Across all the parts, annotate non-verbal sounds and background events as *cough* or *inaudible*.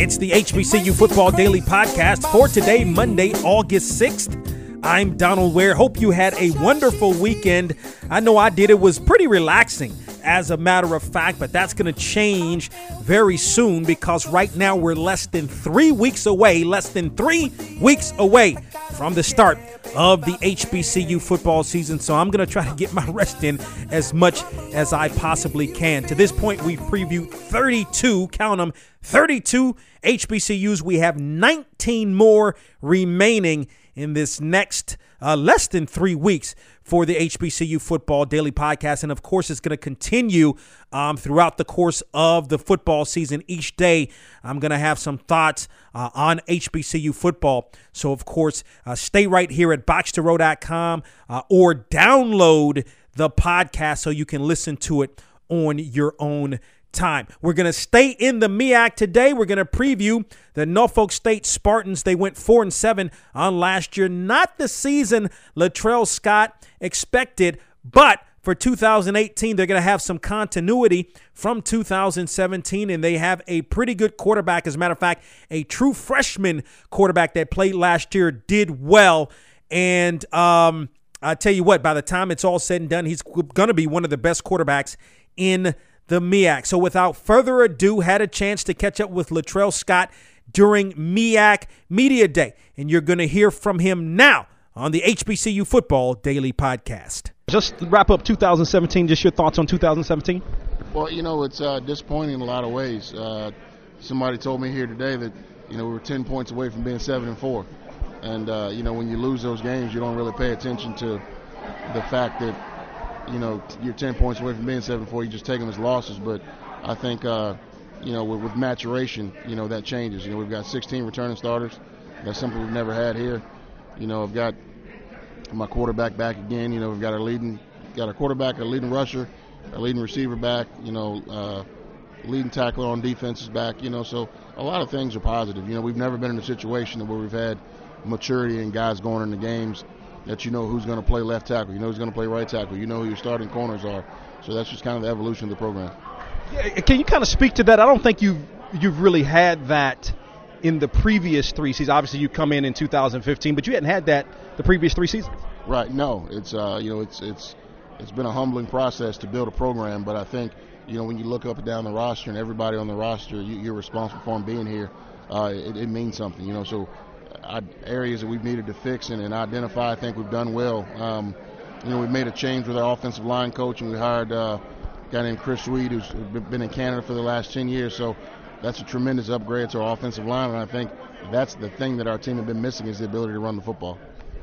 It's the HBCU Football Daily Podcast for today, Monday, August 6th. I'm Donald Ware. Hope you had a wonderful weekend. I know I did. It was pretty relaxing, as a matter of fact, but that's going to change very soon because right now we're less than three weeks away, less than three weeks away from the start of the HBCU football season. So I'm going to try to get my *laughs* rest in as much as I possibly can. To this point, we've previewed 32, count them, 32 HBCUs. We have 19 more remaining in this next uh, less than three weeks for the HBCU Football Daily Podcast. And of course, it's going to continue um, throughout the course of the football season. Each day, I'm going to have some thoughts uh, on HBCU football. So, of course, uh, stay right here at boxtorow.com uh, or download the podcast so you can listen to it on your own time. We're going to stay in the MEAC today. We're going to preview the Norfolk State Spartans. They went 4 and 7 on last year. Not the season Latrell Scott expected, but for 2018, they're going to have some continuity from 2017, and they have a pretty good quarterback. As a matter of fact, a true freshman quarterback that played last year did well. And um, I tell you what, by the time it's all said and done, he's going to be one of the best quarterbacks in the MEAC. So without further ado, had a chance to catch up with Latrell Scott during MEAC Media Day. And you're going to hear from him now on the HBCU Football Daily Podcast. Just wrap up 2017, just your thoughts on 2017? Well, you know, it's uh, disappointing in a lot of ways. Uh, somebody told me here today that, you know, we were 10 points away from being 7 and 4. And, uh, you know, when you lose those games, you don't really pay attention to the fact that you know, you're 10 points away from being 7-4. You just take them as losses. But I think, uh, you know, with, with, maturation, you know, that changes. You know, we've got 16 returning starters. That's something we've never had here. You know, I've got my quarterback back again. You know, we've got our leading, got our quarterback, our leading rusher, our leading receiver back. You know, uh, leading tackler on defense is back. You know, so a lot of things are positive. You know, we've never been in a situation where we've had maturity and guys going into games that you know who's going to play left tackle, you know who's going to play right tackle, you know who your starting corners are. So that's just kind of the evolution of the program. Can you kind of speak to that? I don't think you've you've really had that in the previous three seasons. Obviously, you come in in 2015, but you hadn't had that the previous three seasons. Right. No, it's uh, you know it's it's it's been a humbling process to build a program, but I think you know when you look up and down the roster and everybody on the roster, you, are responsible for them being here. Uh, it, it means something, you know. So areas that we've needed to fix and, and identify, I think we've done well. Um, you know, we made a change with our offensive line coach, and we hired uh, a guy named Chris Reed, who's been in Canada for the last 10 years. So that's a tremendous upgrade to our offensive line, and I think that's the thing that our team has been missing is the ability to run the football.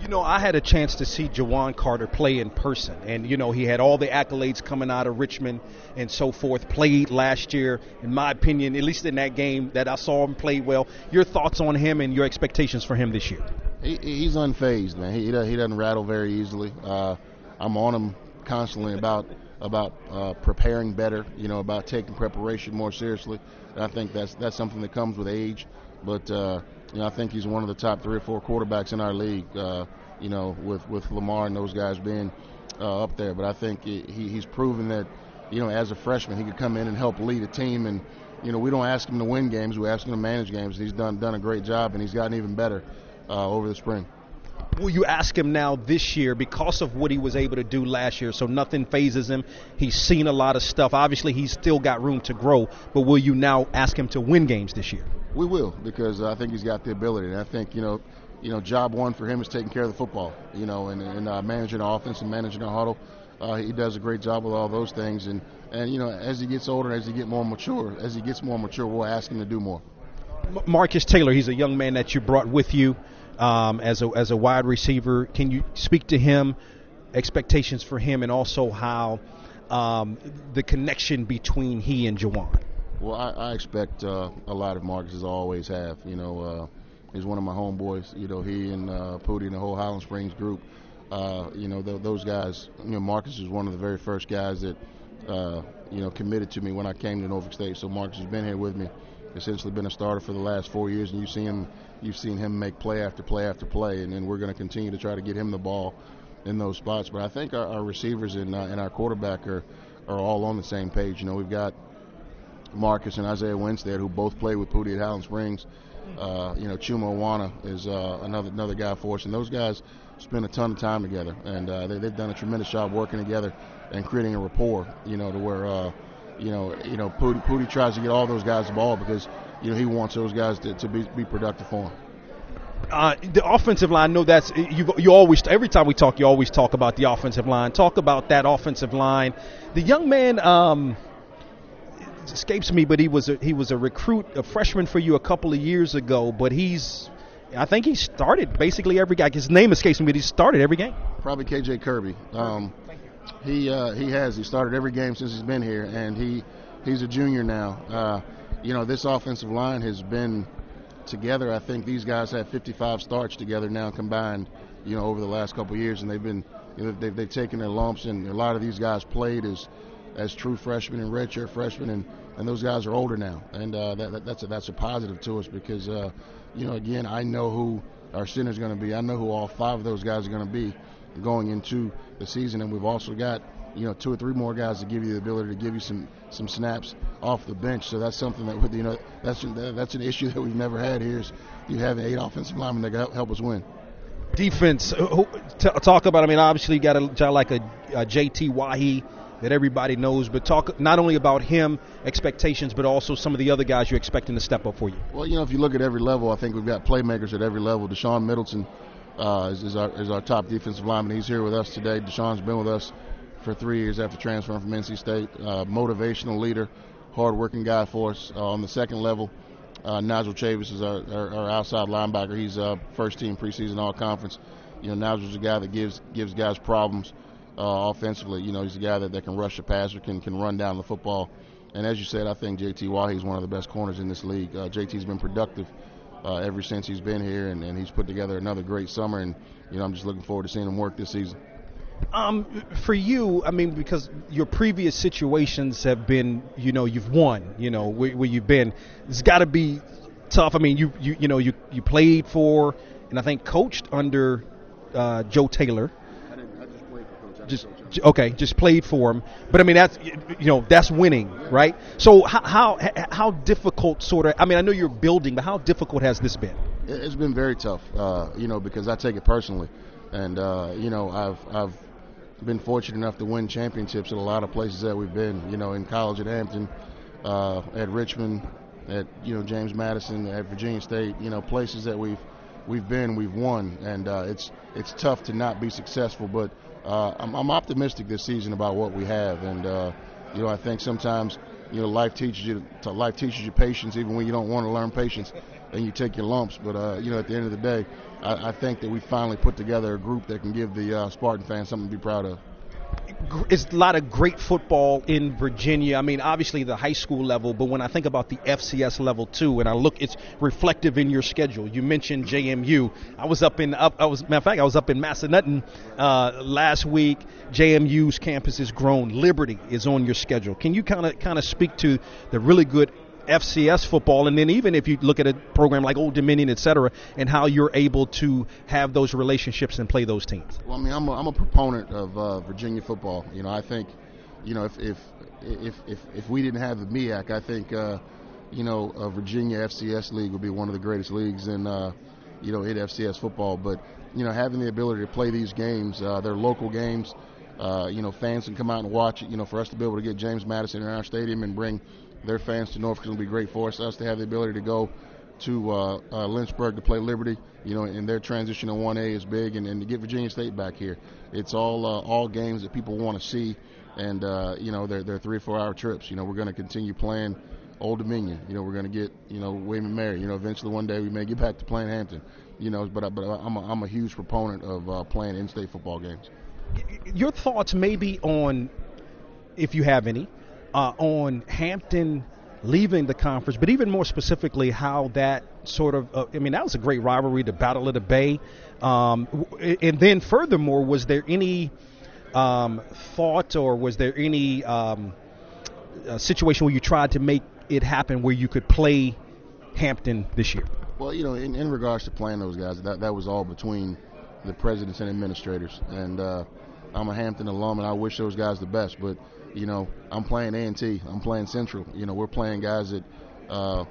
You know, I had a chance to see Juwan Carter play in person, and you know he had all the accolades coming out of Richmond and so forth. Played last year, in my opinion, at least in that game that I saw him play well. Your thoughts on him and your expectations for him this year? He, he's unfazed, man. He, he doesn't rattle very easily. Uh, I'm on him constantly about about uh, preparing better. You know, about taking preparation more seriously. And I think that's that's something that comes with age, but. Uh, you know, I think he's one of the top three or four quarterbacks in our league. Uh, you know, with with Lamar and those guys being uh, up there. But I think he, he's proven that, you know, as a freshman, he could come in and help lead a team. And you know, we don't ask him to win games; we ask him to manage games. He's done done a great job, and he's gotten even better uh, over the spring. Will you ask him now this year because of what he was able to do last year? So nothing fazes him. He's seen a lot of stuff. Obviously, he's still got room to grow. But will you now ask him to win games this year? We will because I think he's got the ability, and I think you know, you know, job one for him is taking care of the football, you know, and, and uh, managing the offense and managing the huddle. Uh, he does a great job with all those things, and and you know, as he gets older, as he get more mature, as he gets more mature, we'll ask him to do more. Marcus Taylor, he's a young man that you brought with you um, as a as a wide receiver. Can you speak to him, expectations for him, and also how um, the connection between he and Juwan? Well, I, I expect uh, a lot of Marcus, as I always have. You know, uh, he's one of my homeboys. You know, he and uh, and the whole Highland Springs group. Uh, you know, th- those guys. You know, Marcus is one of the very first guys that uh, you know committed to me when I came to Norfolk State. So Marcus has been here with me, essentially been a starter for the last four years, and you've seen him. You've seen him make play after play after play, and then we're going to continue to try to get him the ball in those spots. But I think our, our receivers and, uh, and our quarterback are are all on the same page. You know, we've got Marcus and Isaiah Winstead, who both played with Pooty at Highland Springs. Uh, you know, Chuma Awana is uh, another another guy for us, and those guys spend a ton of time together, and uh, they, have done a tremendous job working together and creating a rapport. You know, to where uh, you know you know Pooty, Pooty tries to get all those guys the ball because you know he wants those guys to, to be, be productive for him. Uh, the offensive line, no, that's you. You always every time we talk, you always talk about the offensive line. Talk about that offensive line. The young man. Um, escapes me, but he was a, he was a recruit, a freshman for you a couple of years ago. But he's, I think he started basically every guy. His name escapes me, but he started every game. Probably KJ Kirby. Um, he uh, he has. He started every game since he's been here, and he he's a junior now. Uh, you know, this offensive line has been together. I think these guys have 55 starts together now combined. You know, over the last couple years, and they've been you know, they've, they've taken their lumps, and a lot of these guys played as as true freshmen and redshirt freshmen, and, and those guys are older now, and uh, that, that, that's a, that's a positive to us because uh, you know again I know who our center is going to be. I know who all five of those guys are going to be going into the season, and we've also got you know two or three more guys to give you the ability to give you some some snaps off the bench. So that's something that you know that's that's an issue *laughs* that we've never had here is you have eight offensive linemen that help us win. Defense, uh, talk about. I mean, obviously you got a guy like a, a JT Wahi that everybody knows, but talk not only about him, expectations, but also some of the other guys you're expecting to step up for you. Well, you know, if you look at every level, I think we've got playmakers at every level. Deshaun Middleton uh, is, is, our, is our top defensive lineman. He's here with us today. Deshaun's been with us for three years after transferring from NC State. Uh, motivational leader, hard-working guy for us. Uh, on the second level, uh, Nigel Chavis is our, our, our, outside linebacker. He's uh, first team preseason all conference. You know, Nigel's a guy that gives gives guys problems uh, offensively. You know, he's a guy that, that can rush the passer, can can run down the football. And as you said, I think JT Wahi is one of the best corners in this league. JT's been productive uh, ever since he's been here, and, and he's put together another great summer. And you know, I'm just looking forward to seeing him work this season. Um, for you, I mean, because your previous situations have been, you know, you've won, you know, where, where you've been. It's got to be tough. I mean, you, you, you know, you, you played for, and I think coached under uh, Joe Taylor just okay, just played for him. But I mean, that's you know that's winning, right? So how how, how difficult sort of? I mean, I know you're building, but how difficult has this been? It's been very tough, uh, you know, because I take it personally, and uh, you know I've I've been fortunate enough to win championships at a lot of places that we've been. You know, in college at Hampton, uh, at Richmond, at you know James Madison, at Virginia State. You know, places that we've we've been, we've won, and uh, it's it's tough to not be successful, but uh, I'm, I'm, optimistic this season about what we have, and uh, you know I think sometimes you know life teaches you to, life teaches you patience even when you don't want to learn patience, and you take your lumps. But uh, you know at the end of the day, I, I, think that we finally put together a group that can give the uh, Spartan fans something to be proud of it's a lot of great football in Virginia. I mean, obviously the high school level, but when I think about the FCS level too, and I look, it's reflective in your schedule. You mentioned JMU. I was up in up. I was matter of fact, I was up in Massanutten uh, last week. JMU's campus is grown. Liberty is on your schedule. Can you kind of kind of speak to the really good FCS football, and then even if you look at a program like Old Dominion, et cetera, and how you're able to have those relationships and play those teams. Well, I mean, I'm a, I'm a proponent of uh, Virginia football. You know, I think, you know, if if if if, if we didn't have the MEAC, I think, uh, you know, a Virginia FCS league would be one of the greatest leagues in, uh, you know, in FCS football. But you know, having the ability to play these games, uh, they're local games. Uh, you know, fans can come out and watch it. You know, for us to be able to get James Madison in our stadium and bring their fans to Norfolk is going to be great for us. Us to have the ability to go to uh, uh, Lynchburg to play Liberty, you know, and their transition to 1A is big, and, and to get Virginia State back here, it's all uh, all games that people want to see, and uh, you know, they're they're three or four hour trips. You know, we're going to continue playing Old Dominion. You know, we're going to get you know William Mary. You know, eventually one day we may get back to playing Hampton. You know, but but I'm a, I'm a huge proponent of uh, playing in-state football games. Your thoughts maybe on, if you have any, uh, on Hampton leaving the conference, but even more specifically, how that sort of, uh, I mean, that was a great rivalry, the Battle of the Bay. Um, and then, furthermore, was there any um, thought or was there any um, situation where you tried to make it happen where you could play Hampton this year? Well, you know, in, in regards to playing those guys, that, that was all between the presidents and administrators. And uh, I'm a Hampton alum, and I wish those guys the best. But you know, I'm playing A&T, I'm playing Central. You know, we're playing guys that, uh,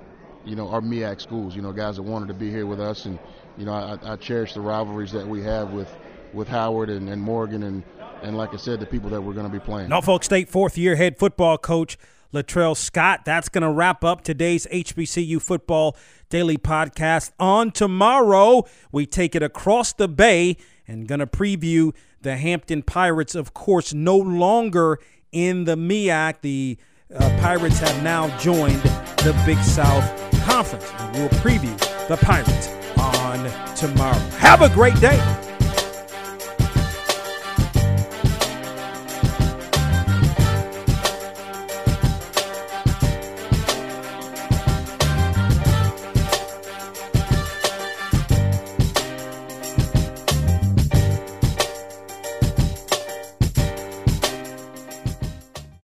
you know, are MEAC schools. You know, guys that wanted to be here with us, and you know, I, I cherish the rivalries that we have with with Howard and, and Morgan and and like I said, the people that we're going to be playing. Norfolk State fourth year head football coach Latrell Scott. That's going to wrap up today's HBCU Football Daily Podcast. On tomorrow, we take it across the bay and going to preview the Hampton Pirates, of course, no longer in the MEAC. The uh, Pirates have now joined the Big South Conference. We'll preview the Pirates on tomorrow. Have a great day.